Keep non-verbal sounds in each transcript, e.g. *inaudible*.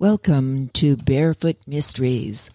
Welcome to Barefoot Mysteries.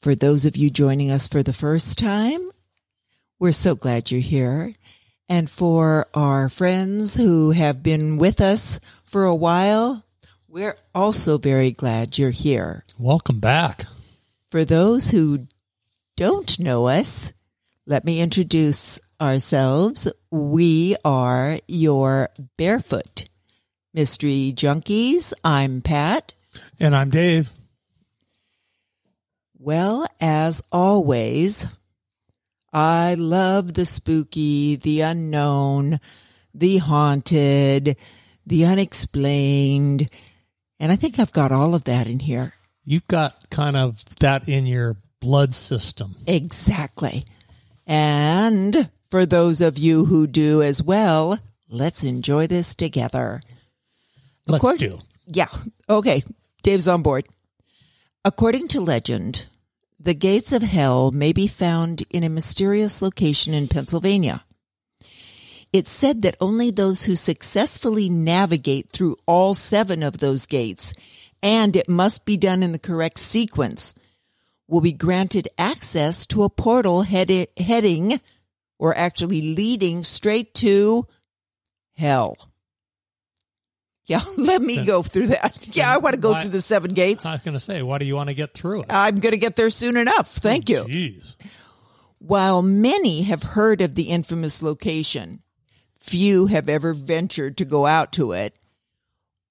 For those of you joining us for the first time, we're so glad you're here. And for our friends who have been with us for a while, we're also very glad you're here. Welcome back. For those who don't know us, let me introduce ourselves. We are your Barefoot Mystery Junkies. I'm Pat. And I'm Dave. Well, as always, I love the spooky, the unknown, the haunted, the unexplained. And I think I've got all of that in here. You've got kind of that in your blood system. Exactly. And for those of you who do as well, let's enjoy this together. Let's Accord- do. Yeah. Okay. Dave's on board. According to legend, the gates of hell may be found in a mysterious location in Pennsylvania. It's said that only those who successfully navigate through all seven of those gates, and it must be done in the correct sequence, will be granted access to a portal heading or actually leading straight to hell. Yeah, *laughs* let me go through that. *laughs* Yeah, I want to go Why- through the seven gates. I was going to say, why do you want to get through it? I'm going to get there soon enough. Thank you. Jeez. While many have heard of the infamous location, few have ever ventured to go out to it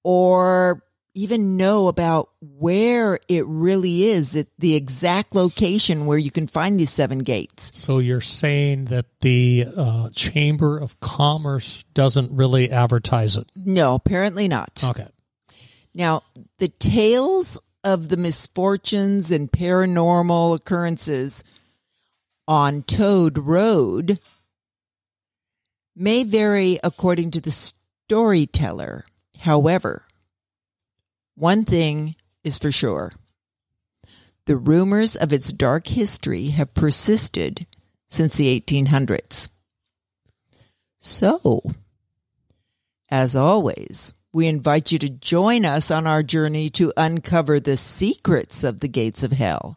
or even know about where it really is, at the exact location where you can find these seven gates. So you're saying that the uh, Chamber of Commerce doesn't really advertise it? No, apparently not. Okay. Now, the tales of the misfortunes and paranormal occurrences on Toad Road may vary according to the storyteller. However, one thing is for sure. The rumors of its dark history have persisted since the 1800s. So, as always, we invite you to join us on our journey to uncover the secrets of the gates of hell.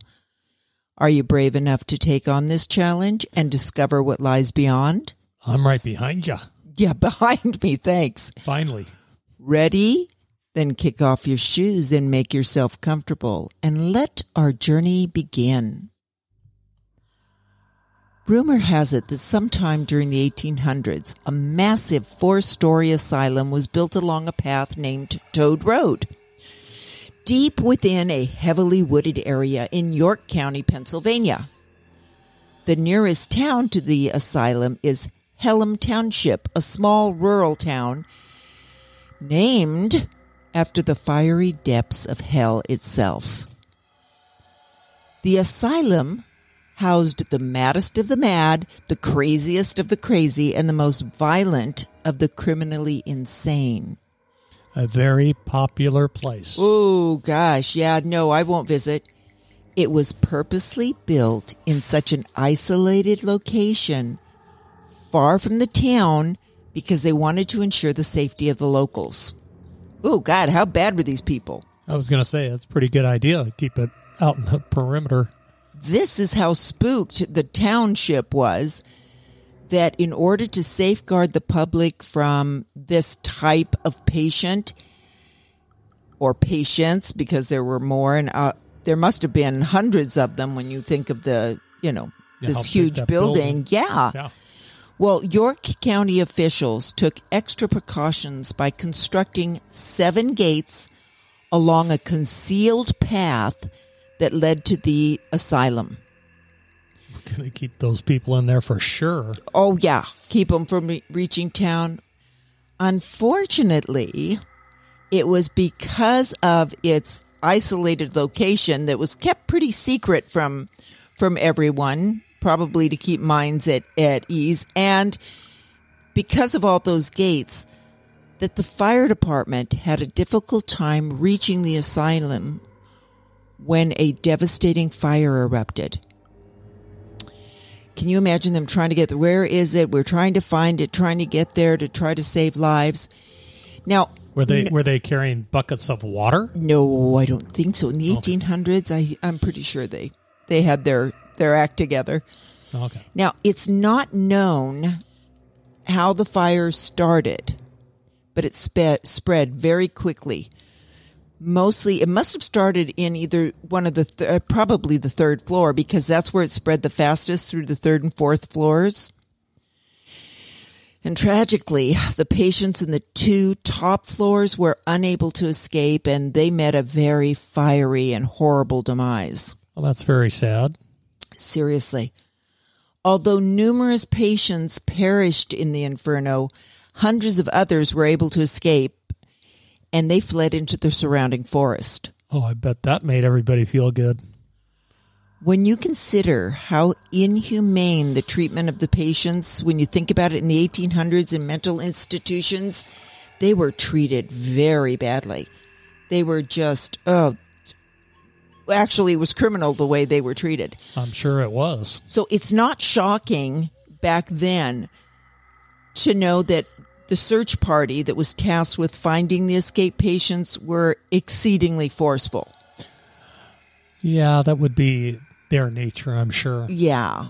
Are you brave enough to take on this challenge and discover what lies beyond? I'm right behind you. Yeah, *laughs* behind me, thanks. Finally. Ready? Then kick off your shoes and make yourself comfortable and let our journey begin. Rumor has it that sometime during the 1800s, a massive four story asylum was built along a path named Toad Road, deep within a heavily wooded area in York County, Pennsylvania. The nearest town to the asylum is Hellam Township, a small rural town named after the fiery depths of hell itself. The asylum housed the maddest of the mad, the craziest of the crazy, and the most violent of the criminally insane. A very popular place. Oh gosh, yeah, no, I won't visit. It was purposely built in such an isolated location, far from the town, because they wanted to ensure the safety of the locals. Oh God, how bad were these people? I was going to say, that's a pretty good idea. Keep it out in the perimeter. This is how spooked the township was that in order to safeguard the public from this type of patient or patients, because there were more and uh, there must have been hundreds of them when you think of the, you know, Yeah, this huge building. building- Yeah. Yeah. Well, York County officials took extra precautions by constructing seven gates along a concealed path that led to the asylum. We're going to keep those people in there for sure. Oh, yeah, keep them from re- reaching town. Unfortunately, it was because of its isolated location that was kept pretty secret from from everyone, probably to keep minds at, at ease, and because of all those gates, that the fire department had a difficult time reaching the asylum when a devastating fire erupted. Can you imagine them trying to get there? where is it? We're trying to find it, trying to get there to try to save lives. Now, Were they were they carrying buckets of water? No, I don't think so. In the 1800s, I I'm pretty sure they they had their their act together. Okay. Now, it's not known how the fire started, but it spe- spread very quickly. Mostly, it must have started in either one of the, th- uh, probably the third floor, because that's where it spread the fastest through the third and fourth floors. And tragically, the patients in the two top floors were unable to escape, and they met a very fiery and horrible demise. Well, that's very sad. Seriously. Although numerous patients perished in the inferno, hundreds of others were able to escape and they fled into the surrounding forest. Oh, I bet that made everybody feel good. When you consider how inhumane the treatment of the patients, when you think about it in the 1800s in mental institutions, they were treated very badly. They were just, oh, actually, was criminal the way they were treated. I'm sure it was. So it's not shocking back then to know that the search party that was tasked with finding the escaped patients were exceedingly forceful. Yeah, that would be their nature, I'm sure. Yeah.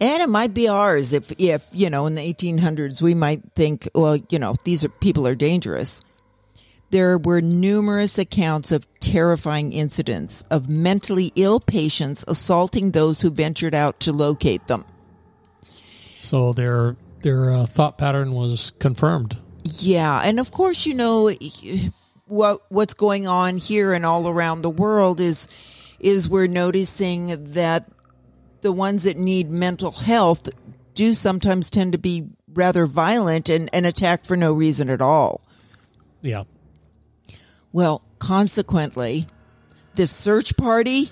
And it might be ours if, if, you know, in the 1800s, we might think, well, you know, these are people are dangerous. There were numerous accounts of terrifying incidents of mentally ill patients assaulting those who ventured out to locate them. So their their uh, thought pattern was confirmed. Yeah, and of course, you know what what's going on here and all around the world is is we're noticing that the ones that need mental health do sometimes tend to be rather violent and, and attack for no reason at all. Yeah. Well, consequently, this search party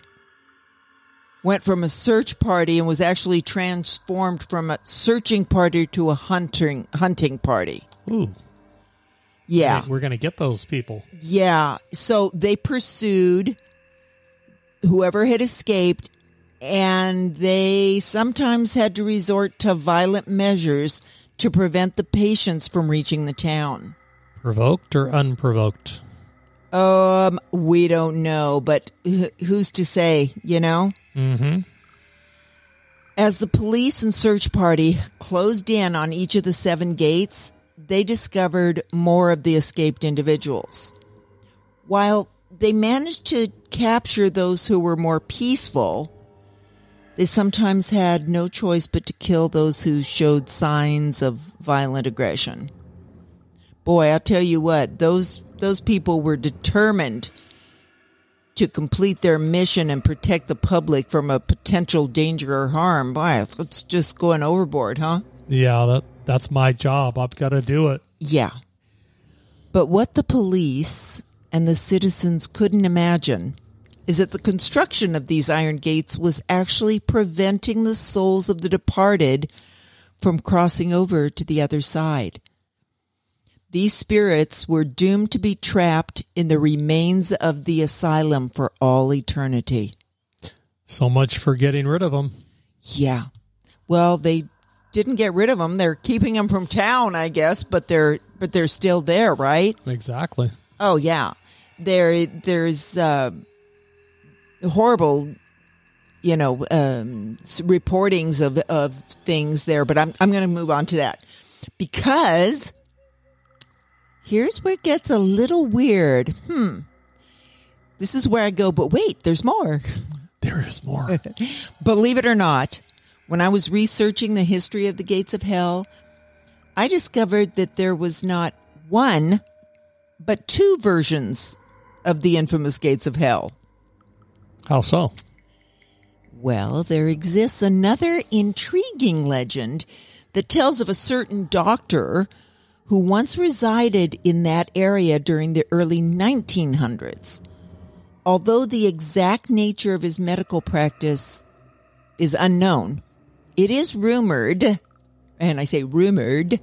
went from a search party and was actually transformed from a searching party to a hunting hunting party. Ooh. Yeah. We're going to get those people. Yeah. So they pursued whoever had escaped and they sometimes had to resort to violent measures to prevent the patients from reaching the town. Provoked or unprovoked? Um, we don't know, but who's to say, you know? Mm-hmm. As the police and search party closed in on each of the seven gates, they discovered more of the escaped individuals. While they managed to capture those who were more peaceful, they sometimes had no choice but to kill those who showed signs of violent aggression. Boy, I'll tell you what, those those people were determined to complete their mission and protect the public from a potential danger or harm. Boy, that's just going overboard, huh? Yeah, that that's my job. I've got to do it. Yeah. But what the police and the citizens couldn't imagine is that the construction of these iron gates was actually preventing the souls of the departed from crossing over to the other side. These spirits were doomed to be trapped in the remains of the asylum for all eternity. So much for getting rid of them. Yeah. Well, they didn't get rid of them. They're keeping them from town, I guess, but they're but they're still there, right? Exactly. Oh yeah. There there's uh horrible you know um reportings of of things there, but I'm I'm going to move on to that. Because here's where it gets a little weird. Hmm. This is where I go, but wait, there's more. There is more. *laughs* Believe it or not, when I was researching the history of the gates of hell, I discovered that there was not one, but two versions of the infamous gates of hell. How so? Well, there exists another intriguing legend that tells of a certain doctor who once resided in that area during the early 1900s. Although the exact nature of his medical practice is unknown, it is rumored, and I say rumored,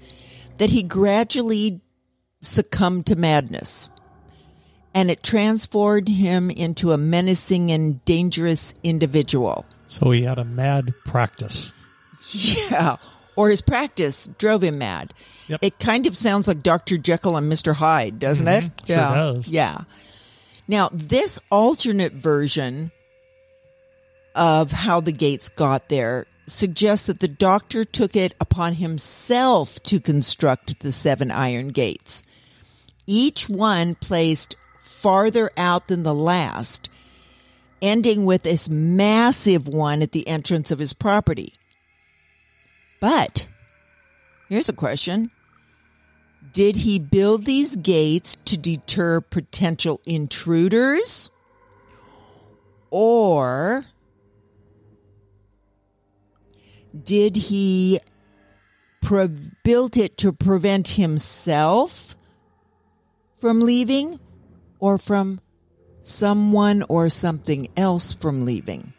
that he gradually succumbed to madness. And it transformed him into a menacing and dangerous individual. So he had a mad practice. *laughs* Yeah. Or his practice drove him mad. Yep. It kind of sounds like Dr. Jekyll and Mr. Hyde, doesn't it? Mm-hmm. Sure yeah. does. Yeah. Now, this alternate version of how the gates got there suggests that the doctor took it upon himself to construct the seven iron gates, each one placed farther out than the last, ending with this massive one at the entrance of his property. But here's a question. Did he build these gates to deter potential intruders? Or did he pre- built it to prevent himself from leaving or from someone or something else from leaving?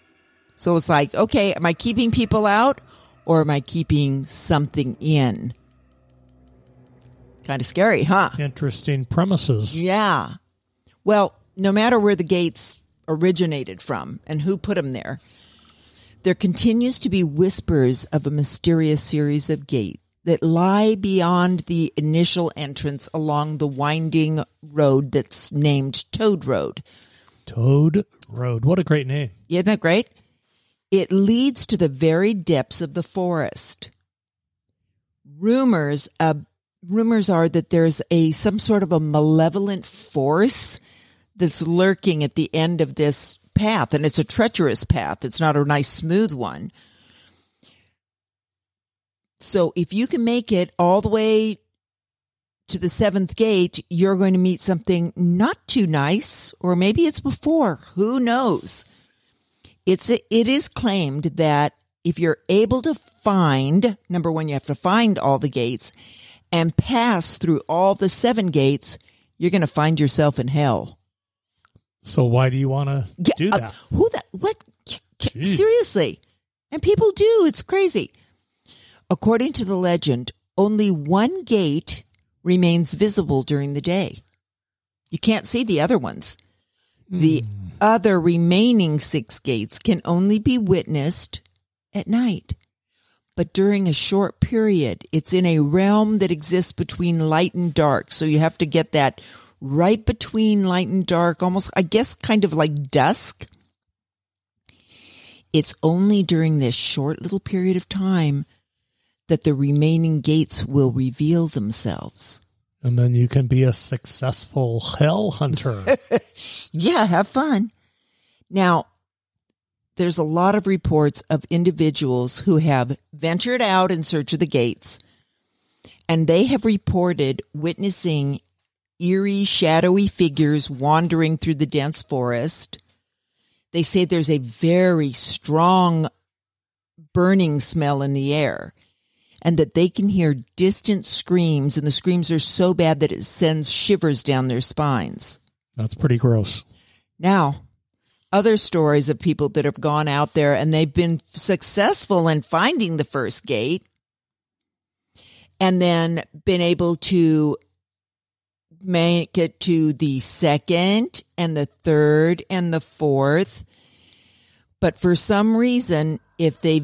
So it's like, okay, am I keeping people out or am I keeping something in? Kind of scary, huh? Interesting premises. Yeah. Well, no matter where the gates originated from and who put them there, there continues to be whispers of a mysterious series of gates that lie beyond the initial entrance along the winding road that's named Toad Road. Toad Road. What a great name. Isn't that great? It leads to the very depths of the forest. Rumors uh, rumors are that there's a some sort of a malevolent force that's lurking at the end of this path and it's a treacherous path. It's not a nice smooth one. So if you can make it all the way to the seventh gate, you're going to meet something not too nice, or maybe it's before. Who knows? It's it is claimed that if you're able to find number one, you have to find all the gates and pass through all the seven gates, you're going to find yourself in hell. So why do you want to Yeah, do uh, that? who that? What? Jeez. Seriously, and people do. It's crazy. According to the legend, only one gate remains visible during the day. You can't see the other ones. The hmm. other remaining six gates can only be witnessed at night. But during a short period, it's in a realm that exists between light and dark. So you have to get that right between light and dark, almost, I guess, kind of like dusk. It's only during this short little period of time that the remaining gates will reveal themselves. And then you can be a successful hell hunter. *laughs* Yeah, have fun. Now, there's a lot of reports of individuals who have ventured out in search of the gates, and they have reported witnessing eerie, shadowy figures wandering through the dense forest. They say there's a very strong burning smell in the air and that they can hear distant screams, and the screams are so bad that it sends shivers down their spines. That's pretty gross. Now, other stories of people that have gone out there and they've been successful in finding the first gate and then been able to make it to the second and the third and the fourth. But for some reason, if they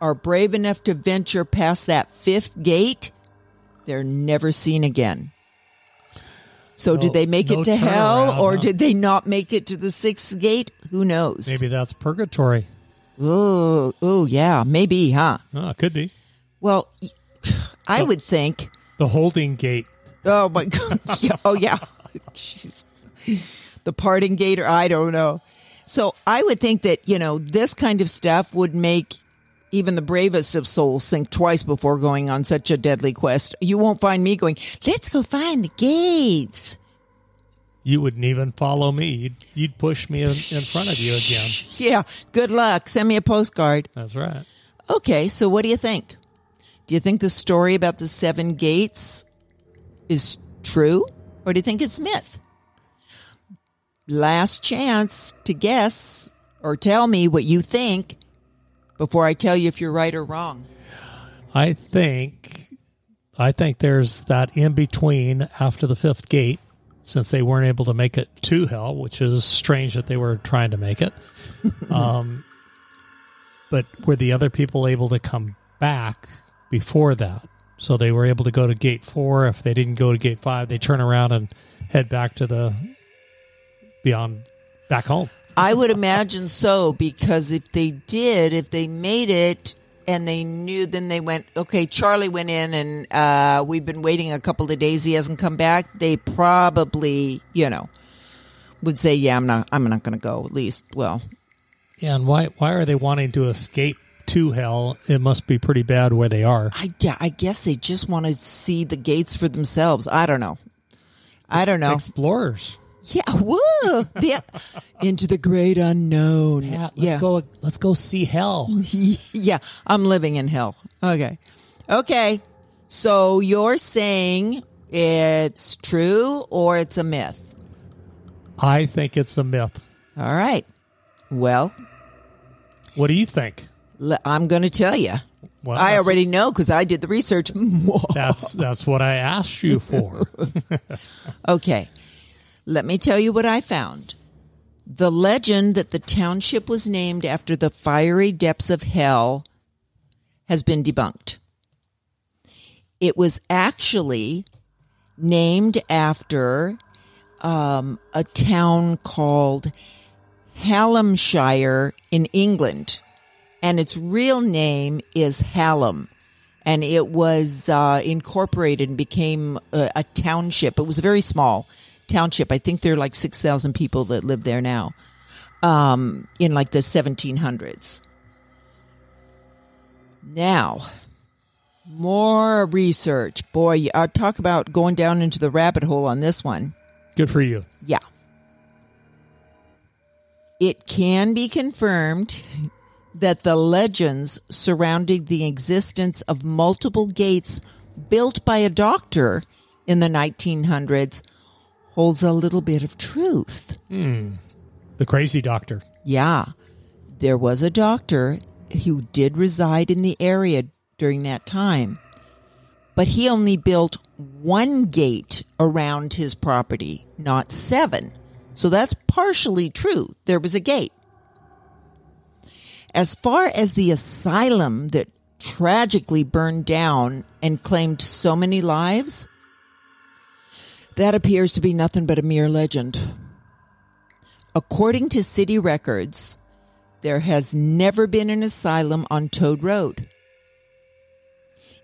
are brave enough to venture past that fifth gate, they're never seen again. So No- did they make no it to hell or huh? did they not make it to the sixth gate? Who knows? Maybe that's purgatory. Oh, oh yeah, maybe, huh? Oh, could be. Well, *sighs* I would think. The holding gate. Oh my *laughs* god! Oh yeah, *laughs* Jeez. the parting gate, or I don't know. So I would think that you know this kind of stuff would make even the bravest of souls think twice before going on such a deadly quest. You won't find me going. Let's go find the gates. You wouldn't even follow me. You'd, you'd push me in, in front of you again. *laughs* Yeah. Good luck. Send me a postcard. That's right. Okay, so what do you think? Do you think the story about the seven gates is true or do you think it's myth? Last chance to guess or tell me what you think before I tell you if you're right or wrong. I think I think there's that in between after the fifth gate, since they weren't able to make it to hell, which is strange that they were trying to make it. *laughs* um, but were the other people able to come back before that. So they were able to go to gate four. If they didn't go to gate five, they turn around and head back to the beyond back home. I would imagine so because if they did, if they made it and they knew, then they went, okay, Charlie went in and uh, we've been waiting a couple of days. He hasn't come back. They probably, you know, would say, yeah, I'm not, I'm not going to go at least. Well, Yeah, and why why are they wanting to escape to hell? It must be pretty bad where they are. I guess they just want to see the gates for themselves. I don't know. I don't know. Explorers. Yeah, *laughs* whoa, yeah. into the great unknown. Yeah, let's yeah. go. Let's go see hell. *laughs* yeah, I'm living in hell. Okay. Okay. So you're saying it's true or it's a myth? I think it's a myth. All right. Well, What do you think? I'm going to tell you. Well, I already know because I did the research. *laughs* That's that's what I asked you for. Okay. Let me tell you what I found. The legend that the township was named after the fiery depths of hell has been debunked. It was actually named after um, a town called Hallamshire in England, and its real name is Hallam and it was uh, incorporated and became a, a township. It was very small township. I think there are like six thousand people that live there now. Um, in like the seventeen hundreds. Now, more research. Boy, I talk about going down into the rabbit hole on this one. Good for you. Yeah. It can be confirmed *laughs* that the legends surrounding the existence of multiple gates built by a doctor in the 1900s holds a little bit of truth. Hmm. The crazy doctor. Yeah. There was a doctor who did reside in the area during that time, but he only built one gate around his property, not seven. So that's partially true. There was a gate. As far as the asylum that tragically burned down and claimed so many lives, that appears to be nothing but a mere legend. According to city records, there has never been an asylum on Toad Road.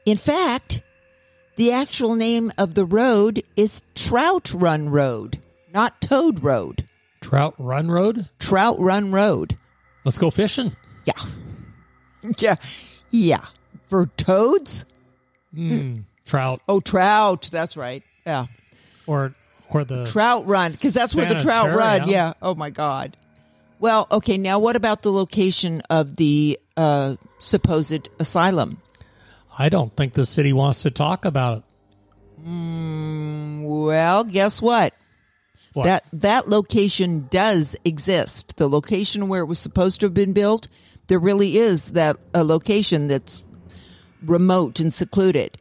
In fact, the actual name of the road is Trout Run Road, not Toad Road. Trout Run Road. Trout Run Road. Let's go fishing. Yeah. *laughs* Yeah. Yeah. For toads? Hmm. Trout Oh, trout. That's right. Yeah. Or or the Trout Run, because that's where the trout run. Yeah. Oh, my God. Well, okay. Now, what about the location of the uh, supposed asylum? I don't think the city wants to talk about it. Well, guess what? What? That that location does exist. The location where it was supposed to have been built, there really is that a location that's remote and secluded.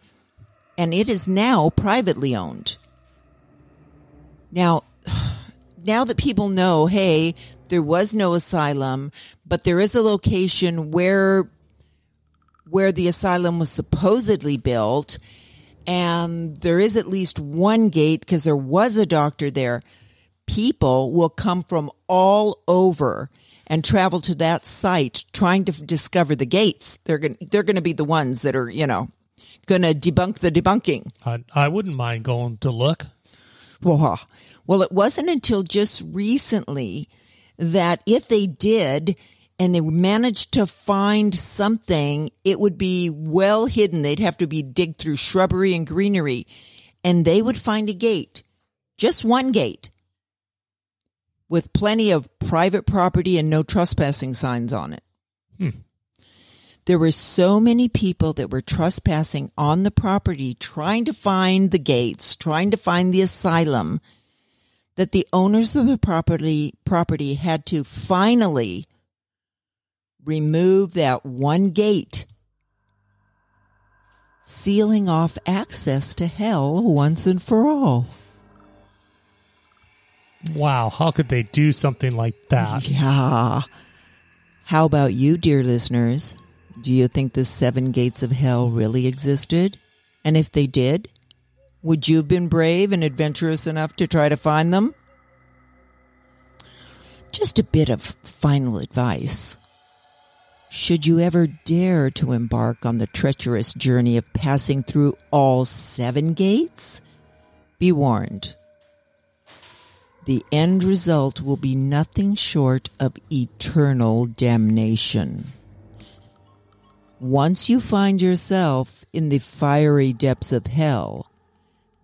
And it is now privately owned. Now *sighs* now that people know, hey, there was no asylum, but there is a location where where the asylum was supposedly built and there is at least one gate because there was a doctor there. People will come from all over and travel to that site trying to discover the gates. They're going they're going to be the ones that are, you know, going to debunk the debunking. I, I wouldn't mind going to look. Whoa. Well, it wasn't until just recently that if they did and they managed to find something, it would be well hidden. They'd have to be digged through shrubbery and greenery and they would find a gate, just one gate with plenty of private property and no trespassing signs on it. There were so many people that were trespassing on the property, trying to find the gates, trying to find the asylum, that the owners of the property property had to finally remove that one gate, sealing off access to hell once and for all. Wow, how could they do something like that? Yeah. How about you, dear listeners? Do you think the seven gates of hell really existed? And if they did, would you have been brave and adventurous enough to try to find them? Just a bit of final advice. Should you ever dare to embark on the treacherous journey of passing through all seven gates, be warned. The end result will be nothing short of eternal damnation. Once you find yourself in the fiery depths of hell,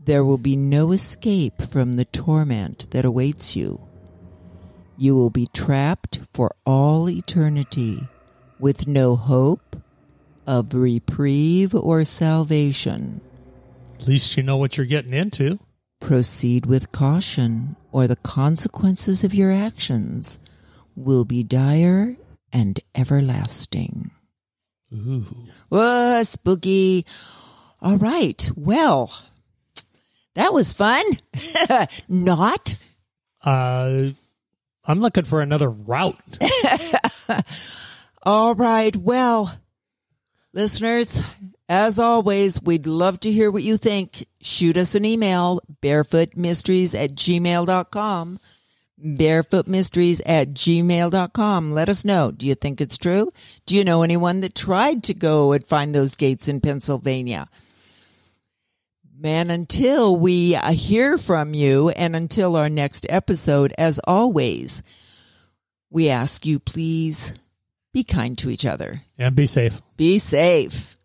there will be no escape from the torment that awaits you. You will be trapped for all eternity with no hope of reprieve or salvation. At least you know what you're getting into. Proceed with caution, or the consequences of your actions will be dire and everlasting. Ooh. Whoa, spooky. All right. Well, that was fun. *laughs* Not. Uh, I'm looking for another route. *laughs* All right. Well, listeners, as always, we'd love to hear what you think. Shoot us an email, barefootmysteries at gmail.com. Barefootmysteries at gmail.com. Let us know. Do you think it's true? Do you know anyone that tried to go and find those gates in Pennsylvania? Man, until we uh, hear from you and until our next episode, as always, we ask you please be kind to each other. And be safe. Be safe.